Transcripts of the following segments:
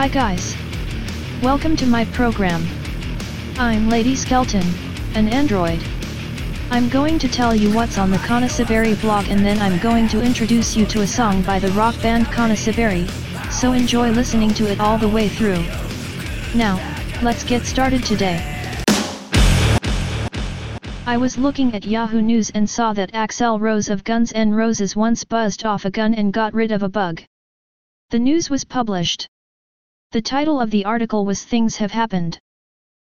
Hi guys. Welcome to my program. I'm Lady Skeleton, an android. I'm going to tell you what's on the Kanasabari blog and then I'm going to introduce you to a song by the rock band Kanasabari, so enjoy listening to it all the way through. Now, let's get started today. I was looking at Yahoo News and saw that Axl Rose of Guns N' Roses once buzzed off a gun and got rid of a bug. The news was published. The title of the article was Things Have Happened.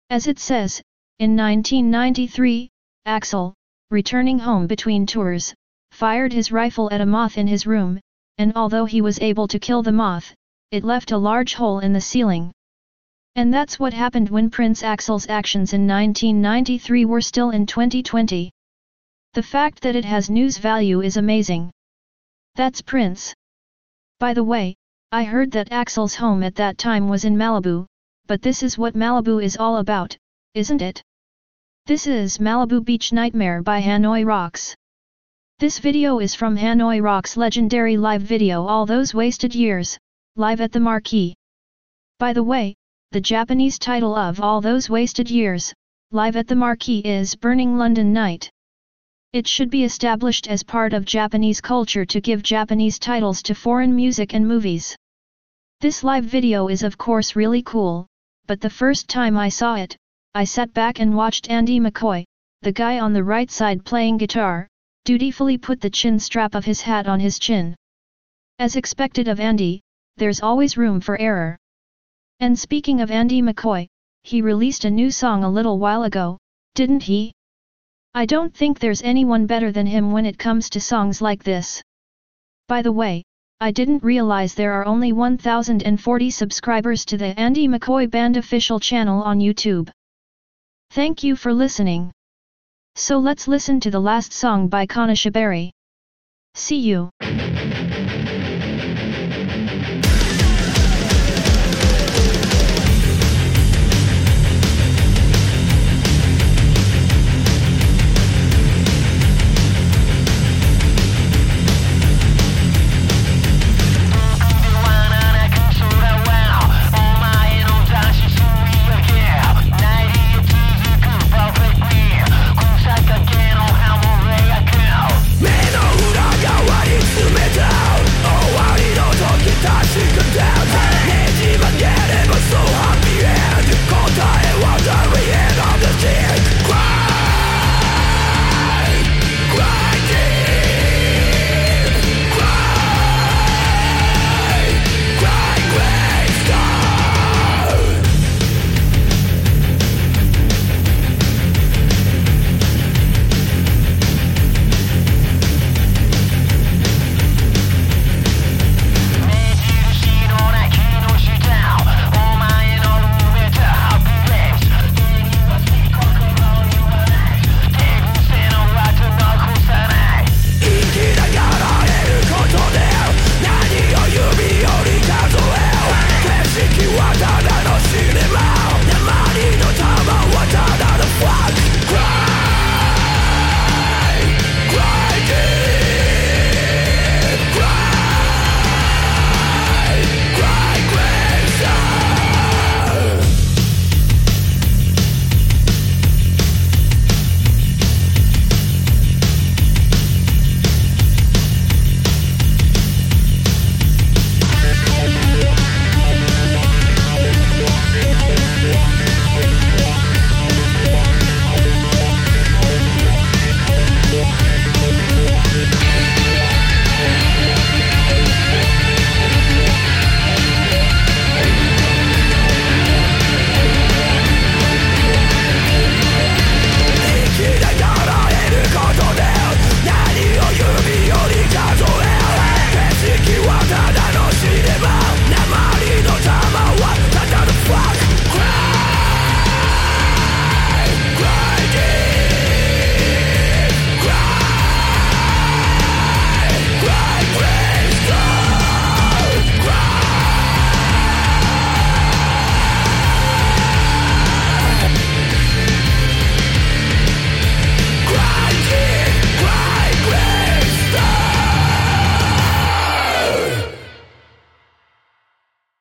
As it says, in 1993, Axl, returning home between tours, fired his rifle at a moth in his room, and although he was able to kill the moth, it left a large hole in the ceiling. And that's what happened when Prince Axl's actions in 1993 were still in 2020. The fact that it has news value is amazing. That's Prince. By the way, I heard that Axl's home at that time was in Malibu, but this is what Malibu is all about, isn't it? This is Malibu Beach Nightmare by Hanoi Rocks. This video is from Hanoi Rocks' legendary live video All Those Wasted Years, live at the Marquee. By the way, the Japanese title of All Those Wasted Years, live at the Marquee is Burning London Night. It should be established as part of Japanese culture to give Japanese titles to foreign music and movies. This live video is of course really cool, but the first time I saw it, I sat back and watched Andy McCoy, the guy on the right side playing guitar, dutifully put the chin strap of his hat on his chin. As expected of Andy, there's always room for error. And speaking of Andy McCoy, he released a new song a little while ago, didn't he? I don't think there's anyone better than him when it comes to songs like this. By the way, I didn't realize there are only 1040 subscribers to the Andy McCoy Band official channel on YouTube. Thank you for listening. So let's listen to the last song by Kanashabari. See you.